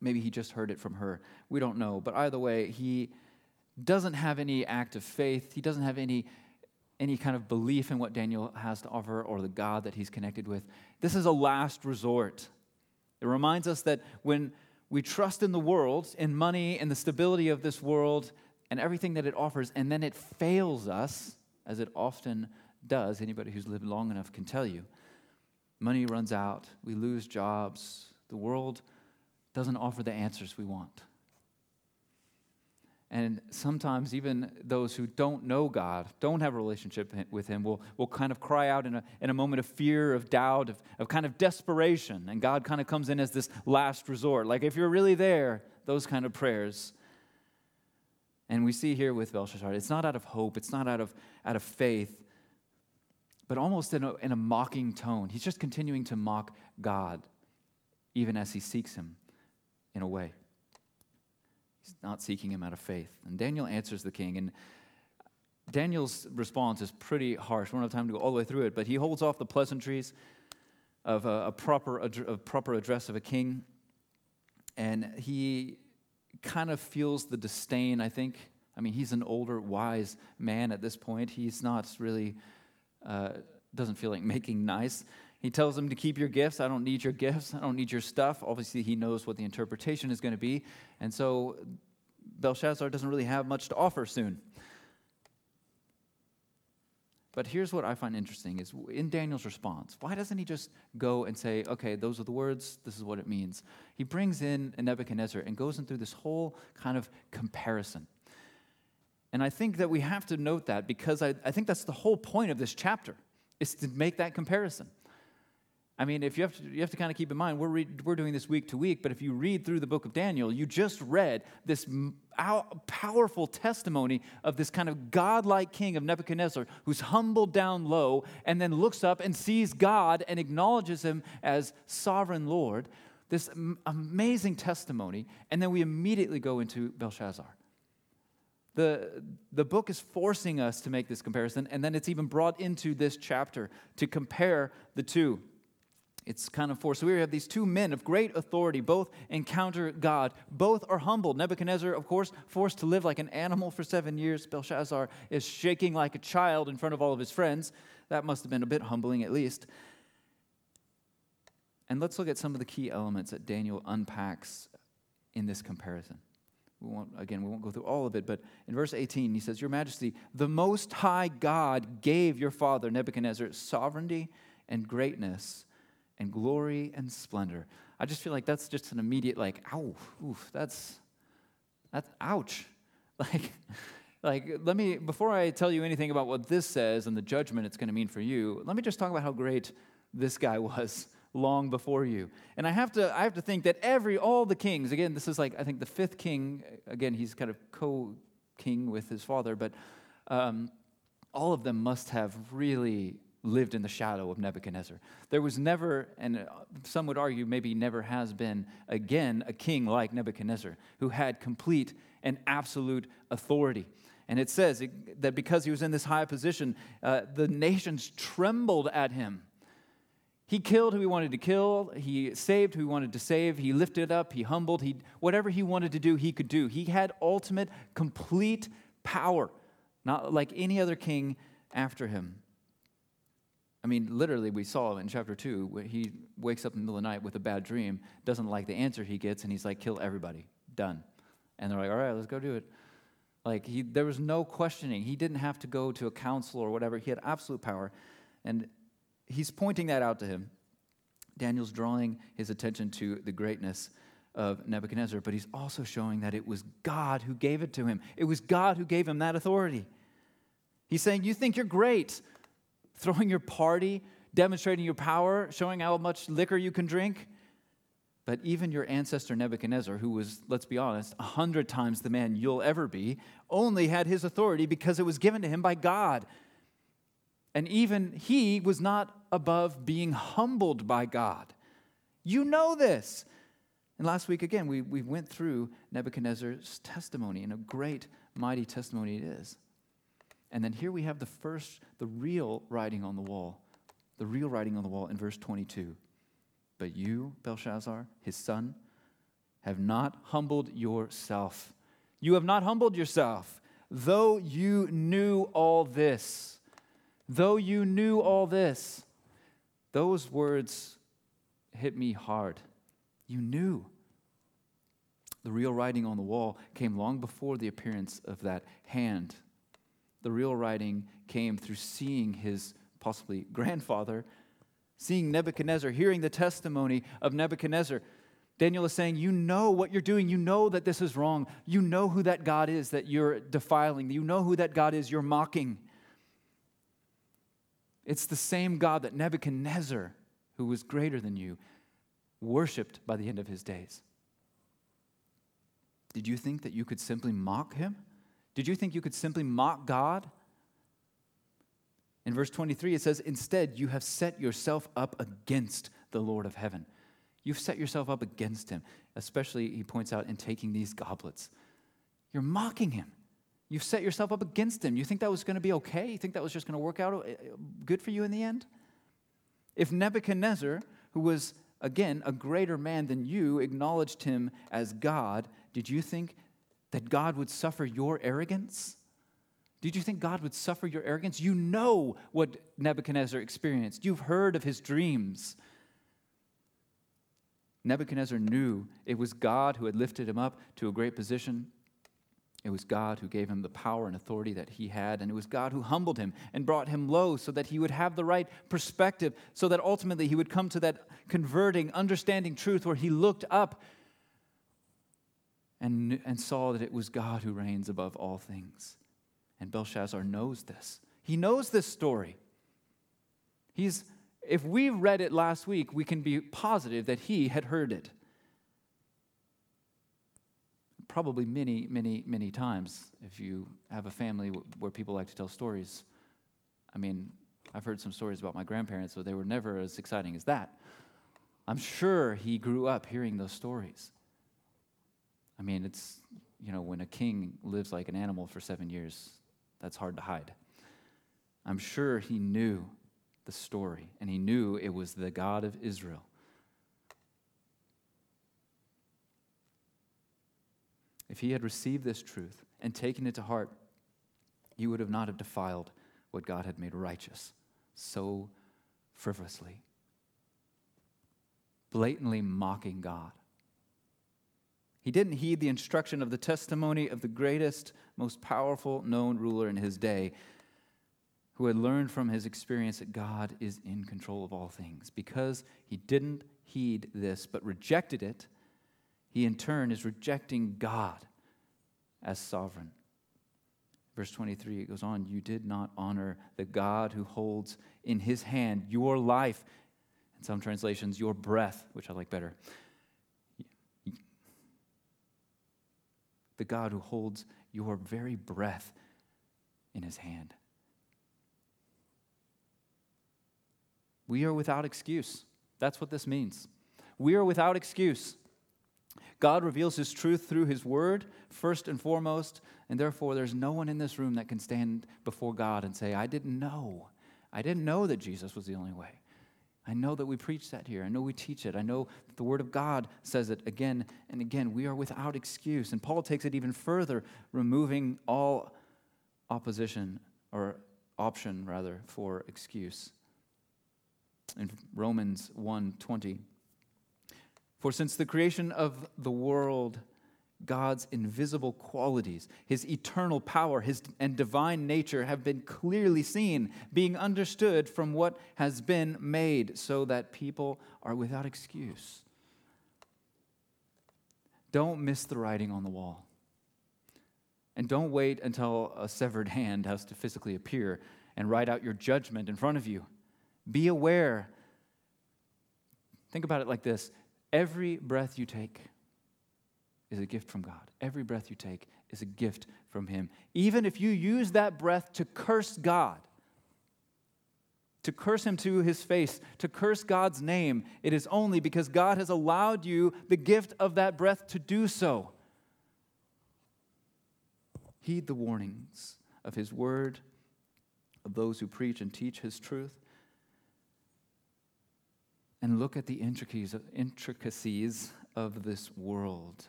Maybe he just heard it from her. We don't know. But either way, he doesn't have any act of faith. He doesn't have any, any kind of belief in what Daniel has to offer or the God that he's connected with. This is a last resort. It reminds us that when we trust in the world, in money, in the stability of this world, and everything that it offers, and then it fails us, as it often does. Anybody who's lived long enough can tell you. Money runs out, we lose jobs, the world doesn't offer the answers we want. And sometimes, even those who don't know God, don't have a relationship with Him, will, will kind of cry out in a, in a moment of fear, of doubt, of, of kind of desperation. And God kind of comes in as this last resort. Like, if you're really there, those kind of prayers and we see here with Belshazzar, it's not out of hope, it's not out of, out of faith, but almost in a, in a mocking tone. He's just continuing to mock God, even as he seeks him in a way. He's not seeking him out of faith. And Daniel answers the king, and Daniel's response is pretty harsh. We don't have time to go all the way through it, but he holds off the pleasantries of a, a proper, a, a proper address of a king, and he kind of feels the disdain, I think. I mean, he's an older, wise man at this point. He's not really, uh, doesn't feel like making nice. He tells him to keep your gifts. I don't need your gifts. I don't need your stuff. Obviously, he knows what the interpretation is going to be. And so Belshazzar doesn't really have much to offer soon. But here's what I find interesting is in Daniel's response, why doesn't he just go and say, okay, those are the words, this is what it means? He brings in Nebuchadnezzar and goes in through this whole kind of comparison. And I think that we have to note that because I, I think that's the whole point of this chapter, is to make that comparison. I mean, if you have to, you have to kind of keep in mind, we're, re- we're doing this week to week, but if you read through the book of Daniel, you just read this powerful testimony of this kind of godlike king of Nebuchadnezzar who's humbled down low and then looks up and sees God and acknowledges him as sovereign Lord. This amazing testimony. And then we immediately go into Belshazzar. The, the book is forcing us to make this comparison, and then it's even brought into this chapter to compare the two it's kind of forced. So we have these two men of great authority, both encounter God, both are humbled. Nebuchadnezzar, of course, forced to live like an animal for seven years. Belshazzar is shaking like a child in front of all of his friends. That must have been a bit humbling, at least. And let's look at some of the key elements that Daniel unpacks in this comparison. We won't, again, we won't go through all of it, but in verse 18, he says, Your Majesty, the Most High God gave your father Nebuchadnezzar sovereignty and greatness and glory and splendor. I just feel like that's just an immediate, like, ow, oof, that's, that's, ouch. [laughs] Like, like, let me, before I tell you anything about what this says and the judgment it's going to mean for you, let me just talk about how great this guy [laughs] was long before you. And I have to, I have to think that every, all the kings, again, this is like, I think the fifth king, again, he's kind of co king with his father, but um, all of them must have really lived in the shadow of Nebuchadnezzar. There was never, and uh, some would argue maybe never has been again, a king like Nebuchadnezzar who had complete and absolute authority. And it says that because he was in this high position, uh, the nations trembled at him. He killed who he wanted to kill. He saved who he wanted to save. He lifted up. He humbled. He, whatever he wanted to do, he could do. He had ultimate, complete power, not like any other king after him. I mean, literally, we saw in chapter 2 where he wakes up in the middle of the night with a bad dream, doesn't like the answer he gets, and he's like, kill everybody. Done. And they're like, all right, let's go do it. Like, he, there was no questioning. He didn't have to go to a council or whatever. He had absolute power. And he's pointing that out to him. Daniel's drawing his attention to the greatness of Nebuchadnezzar, but he's also showing that it was God who gave it to him. It was God who gave him that authority. He's saying, You think you're great, throwing your party, demonstrating your power, showing how much liquor you can drink. But even your ancestor Nebuchadnezzar, who was, let's be honest, a hundred times the man you'll ever be, only had his authority because it was given to him by God. And even he was not above being humbled by God. You know this. And last week, again, we, we went through Nebuchadnezzar's testimony, and a great, mighty testimony it is. And then here we have the first, the real writing on the wall, the real writing on the wall in verse 22. But you, Belshazzar, his son, have not humbled yourself. You have not humbled yourself, though you knew all this. Though you knew all this. Those words hit me hard. You knew. The real writing on the wall came long before the appearance of that hand. The real writing came through seeing his possibly grandfather, seeing Nebuchadnezzar, hearing the testimony of Nebuchadnezzar. Daniel is saying, You know what you're doing. You know that this is wrong. You know who that God is that you're defiling. You know who that God is you're mocking. It's the same God that Nebuchadnezzar, who was greater than you, worshiped by the end of his days. Did you think that you could simply mock him? Did you think you could simply mock God? In verse 23, it says, Instead, you have set yourself up against the Lord of heaven. You've set yourself up against him, especially, he points out, in taking these goblets. You're mocking him. You've set yourself up against him. You think that was going to be okay? You think that was just going to work out uh, good for you in the end? If Nebuchadnezzar, who was, again, a greater man than you, acknowledged him as God, did you think that God would suffer your arrogance? Did you think God would suffer your arrogance? You know what Nebuchadnezzar experienced, you've heard of his dreams. Nebuchadnezzar knew it was God who had lifted him up to a great position. It was God who gave him the power and authority that he had, and it was God who humbled him and brought him low so that he would have the right perspective, so that ultimately he would come to that converting, understanding truth where he looked up and, and saw that it was God who reigns above all things. And Belshazzar knows this. He knows this story. He's, if we read it last week, we can be positive that he had heard it probably many, many, many times if you have a family where people like to tell stories. I mean, I've heard some stories about my grandparents, but they were never as exciting as that. I'm sure he grew up hearing those stories. I mean, it's, you know, when a king lives like an animal for seven years, that's hard to hide. I'm sure he knew the story, and he knew it was the God of Israel If he had received this truth and taken it to heart, he would have not have defiled what God had made righteous so frivolously, blatantly mocking God. He didn't heed the instruction of the testimony of the greatest, most powerful known ruler in his day, who had learned from his experience that God is in control of all things. Because he didn't heed this but rejected it, he in turn is rejecting God as sovereign. Verse 23, it goes on, You did not honor the God who holds in his hand your life. In some translations, your breath, which I like better. The God who holds your very breath in his hand. We are without excuse. That's what this means. We are without excuse. God reveals his truth through his word, first and foremost, and therefore there's no one in this room that can stand before God and say, I didn't know. I didn't know that Jesus was the only way. I know that we preach that here. I know we teach it. I know that the Word of God says it again and again. We are without excuse. And Paul takes it even further, removing all opposition or option, rather, for excuse. in Romans 1:20. For since the creation of the world, God's invisible qualities, his eternal power, his and divine nature have been clearly seen, being understood from what has been made, so that people are without excuse. Don't miss the writing on the wall. And don't wait until a severed hand has to physically appear and write out your judgment in front of you. Be aware. Think about it like this every breath you take is a gift from God. Every breath you take is a gift from Him. Even if you use that breath to curse God, to curse Him to His face, to curse God's name, it is only because God has allowed you the gift of that breath to do so. Heed the warnings of His word, of those who preach and teach His truth. And look at the intricacies of this world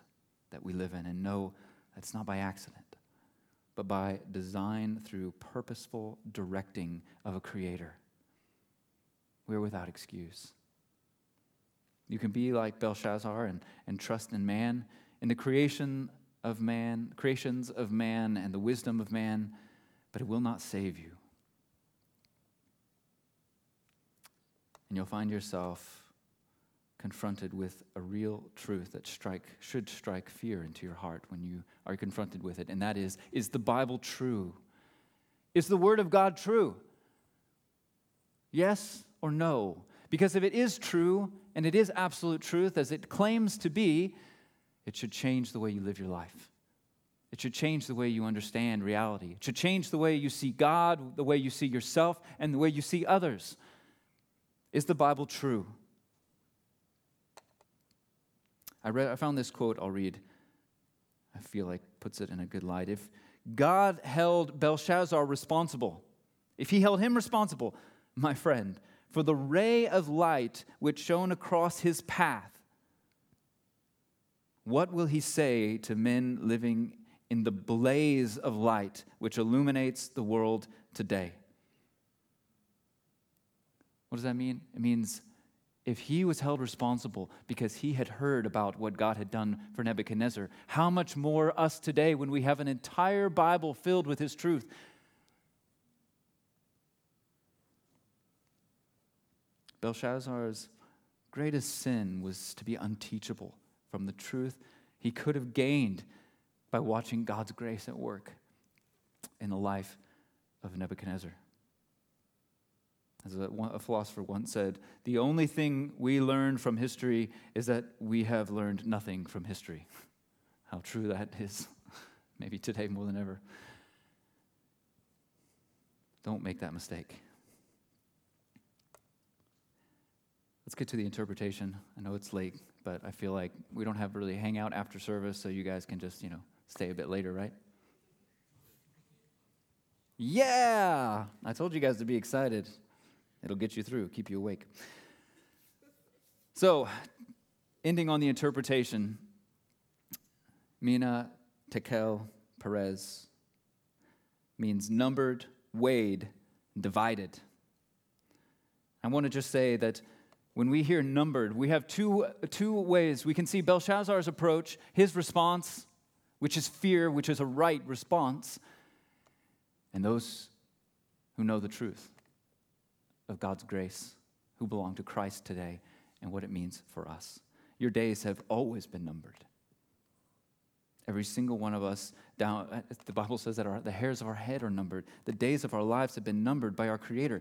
that we live in and know that's not by accident, but by design through purposeful directing of a creator. We're without excuse. You can be like Belshazzar and, and trust in man, in the creation of man, creations of man and the wisdom of man, but it will not save you. And you'll find yourself confronted with a real truth that strike, should strike fear into your heart when you are confronted with it, and that is is the Bible true? Is the Word of God true? Yes or no? Because if it is true, and it is absolute truth as it claims to be, it should change the way you live your life. It should change the way you understand reality. It should change the way you see God, the way you see yourself, and the way you see others. Is the Bible true? I, read, I found this quote I'll read. I feel like puts it in a good light. If God held Belshazzar responsible, if he held him responsible, my friend, for the ray of light which shone across his path, what will he say to men living in the blaze of light which illuminates the world today? What does that mean? It means if he was held responsible because he had heard about what God had done for Nebuchadnezzar, how much more us today when we have an entire Bible filled with his truth? Belshazzar's greatest sin was to be unteachable from the truth he could have gained by watching God's grace at work in the life of Nebuchadnezzar. As a, a, philosopher once said, the only thing we learn from history is that we have learned nothing from history. [laughs] How true that is, [laughs] maybe today more than ever. Don't make that mistake. Let's get to the interpretation. I know it's late, but I feel like we don't have really hang out after service, so you guys can just, you know, stay a bit later, right? Yeah! I told you guys to be excited. It'll get you through, keep you awake. So, ending on the interpretation, Mina Tekel Peres means numbered, weighed, divided. I want to just say that when we hear numbered, we have two, two ways. We can see Belshazzar's approach, his response, which is fear, which is a right response, and those who know the truth of God's grace who belong to Christ today and what it means for us. Your days have always been numbered. Every single one of us, down, uh, the Bible says that our, the hairs of our head are numbered. The days of our lives have been numbered by our Creator.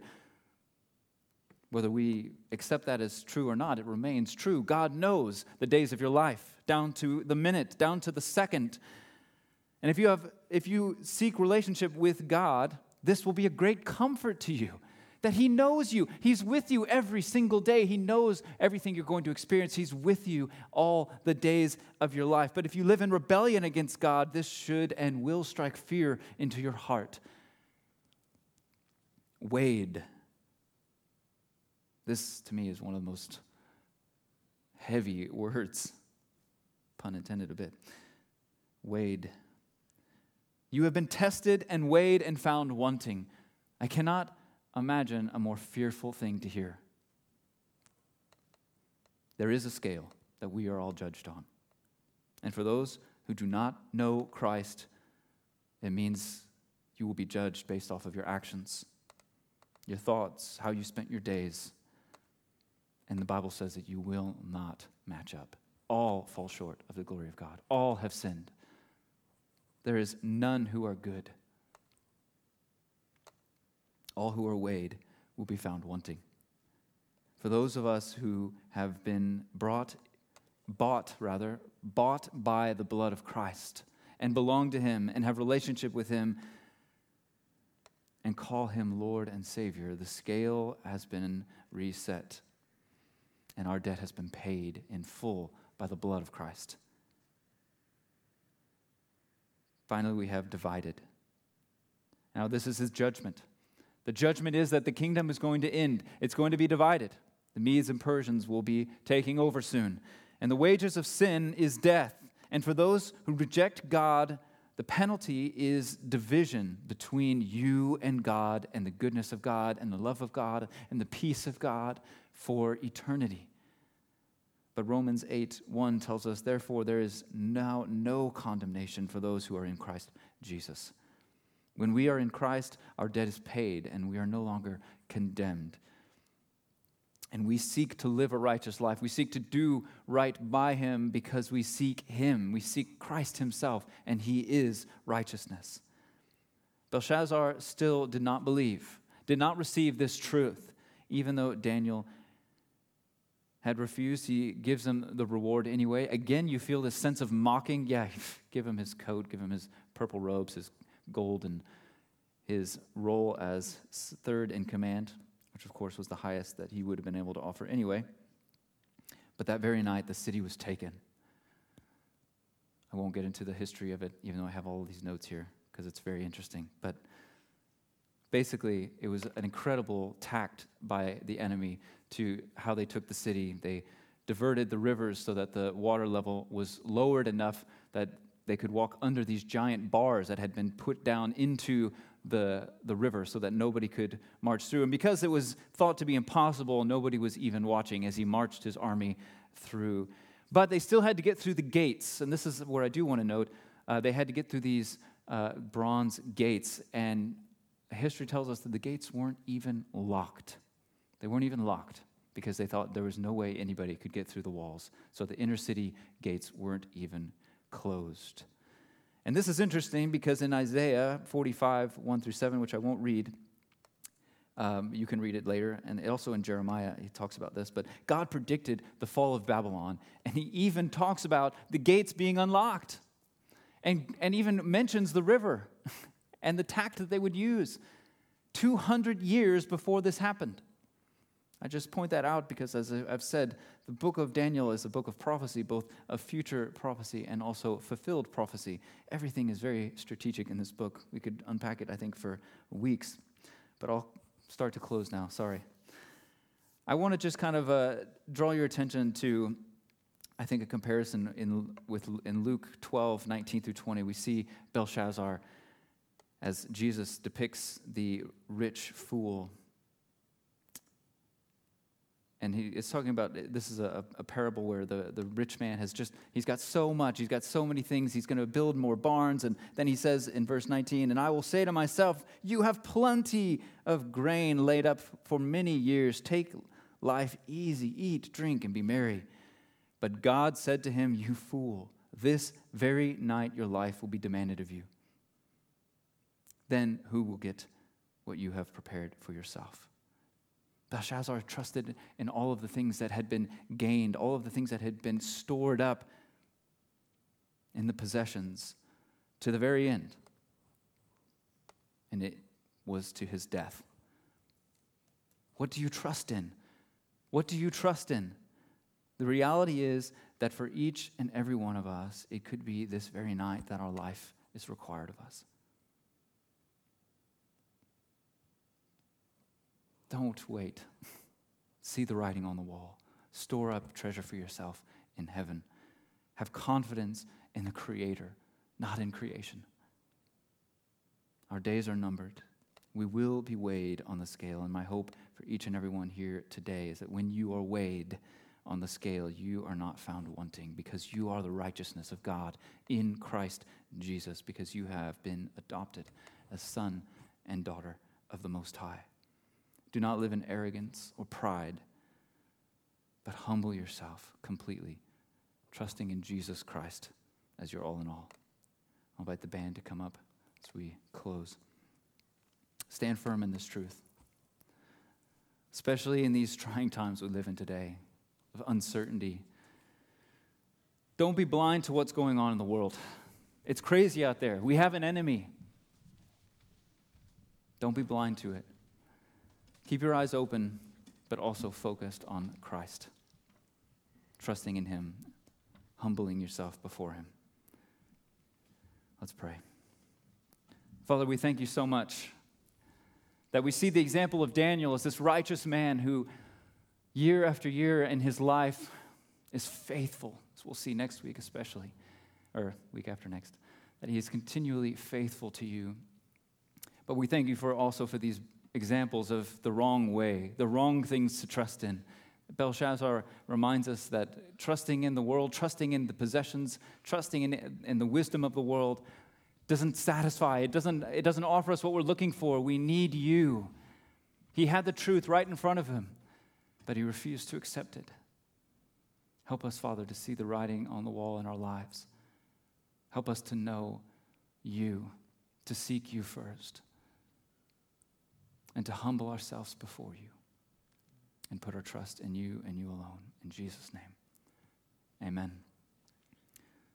Whether we accept that as true or not, it remains true. God knows the days of your life, down to the minute, down to the second. And if you, have, if you seek relationship with God, this will be a great comfort to you that He knows you. He's with you every single day. He knows everything you're going to experience. He's with you all the days of your life. But if you live in rebellion against God, this should and will strike fear into your heart. Weighed. This, to me, is one of the most heavy words, pun intended a bit. Weighed. You have been tested and weighed and found wanting. I cannot imagine a more fearful thing to hear. there is a scale that we are all judged on. And for those who do not know Christ, it means you will be judged based off of your actions, your thoughts, how you spent your days. And the Bible says that you will not match up. All fall short of the glory of God, all have sinned. There is none who are good. All who are weighed will be found wanting. For those of us who have been brought, bought rather, bought by the blood of Christ and belong to Him and have relationship with Him and call Him Lord and Savior, the scale has been reset and our debt has been paid in full by the blood of Christ. Finally, we have divided. Now, this is his judgment. The judgment is that the kingdom is going to end, it's going to be divided. The Medes and Persians will be taking over soon. And the wages of sin is death. And for those who reject God, the penalty is division between you and God, and the goodness of God, and the love of God, and the peace of God for eternity. But Romans 8 1 tells us, therefore, there is now no condemnation for those who are in Christ Jesus. When we are in Christ, our debt is paid and we are no longer condemned. And we seek to live a righteous life. We seek to do right by Him because we seek Him. We seek Christ Himself, and He is righteousness. Belshazzar still did not believe, did not receive this truth, even though Daniel had refused, he gives him the reward anyway. Again, you feel this sense of mocking. Yeah, [laughs] give him his coat, give him his purple robes, his gold, and his role as third in command, which of course was the highest that he would have been able to offer anyway. But that very night, the city was taken. I won't get into the history of it, even though I have all these notes here, because it's very interesting. But basically, it was an incredible tact by the enemy to how they took the city. They diverted the rivers so that the water level was lowered enough that they could walk under these giant bars that had been put down into the, the river so that nobody could march through. And because it was thought to be impossible, nobody was even watching as he marched his army through. But they still had to get through the gates. And this is where I do want to note uh, they had to get through these uh, bronze gates. And history tells us that the gates weren't even locked. They weren't even locked because they thought there was no way anybody could get through the walls. So the inner city gates weren't even closed. And this is interesting because in Isaiah 45, 1 through 7, which I won't read, um, you can read it later, and also in Jeremiah, he talks about this. But God predicted the fall of Babylon, and he even talks about the gates being unlocked, and, and even mentions the river [laughs] and the tact that they would use 200 years before this happened. I just point that out because, as I've said, the book of Daniel is a book of prophecy, both of future prophecy and also fulfilled prophecy. Everything is very strategic in this book. We could unpack it, I think, for weeks, but I'll start to close now. Sorry. I want to just kind of uh, draw your attention to, I think, a comparison in, with, in Luke 12, 19 through 20. We see Belshazzar as Jesus depicts the rich fool and he is talking about this is a, a, parable where the, the rich man has just he's got so much he's got so many things he's going to build more barns. And then he says in verse 19 and i will say to myself you have plenty of grain laid up for many years. Take life easy eat drink and be merry. But god said to him you fool this very night your life will be demanded of you. Then who will get what you have prepared for yourself Belshazzar trusted in all of the things that had been gained, all of the things that had been stored up in the possessions to the very end. And it was to his death. What do you trust in? What do you trust in? The reality is that for each and every one of us, it could be this very night that our life is required of us. Don't wait. See the writing on the wall. Store up treasure for yourself in heaven. Have confidence in the Creator, not in creation. Our days are numbered. We will be weighed on the scale, and my hope for each and every one here today is that when you are weighed on the scale, you are not found wanting because you are the righteousness of God in Christ Jesus, because you have been adopted as son and daughter of the Most High. Do not live in arrogance or pride, but humble yourself completely, trusting in Jesus Christ as your all in all. I'll invite the band to come up as we close. Stand firm in this truth, especially in these trying times we live in today of uncertainty. Don't be blind to what's going on in the world. It's crazy out there. We have an enemy. Don't be blind to it. Keep your eyes open, but also focused on Christ, trusting in Him, humbling yourself before Him. Let's pray. Father, we thank you so much that we see the example of Daniel as this righteous man who, year after year in his life, is faithful, as we'll see next week, especially, or week after next, that he is continually faithful to you. But we thank you for also for these examples of the wrong way, the wrong things to trust in. Belshazzar reminds us that trusting in the world, trusting in the possessions, trusting in, in the wisdom of the world doesn't satisfy. It doesn't, it doesn't offer us what we're looking for. We need you. He had the truth right in front of him, but he refused to accept it. Help us, Father, to see the writing on the wall in our lives. Help us to know you, to seek you first and to humble ourselves before you and put our trust in you and you alone. In Jesus' name, amen.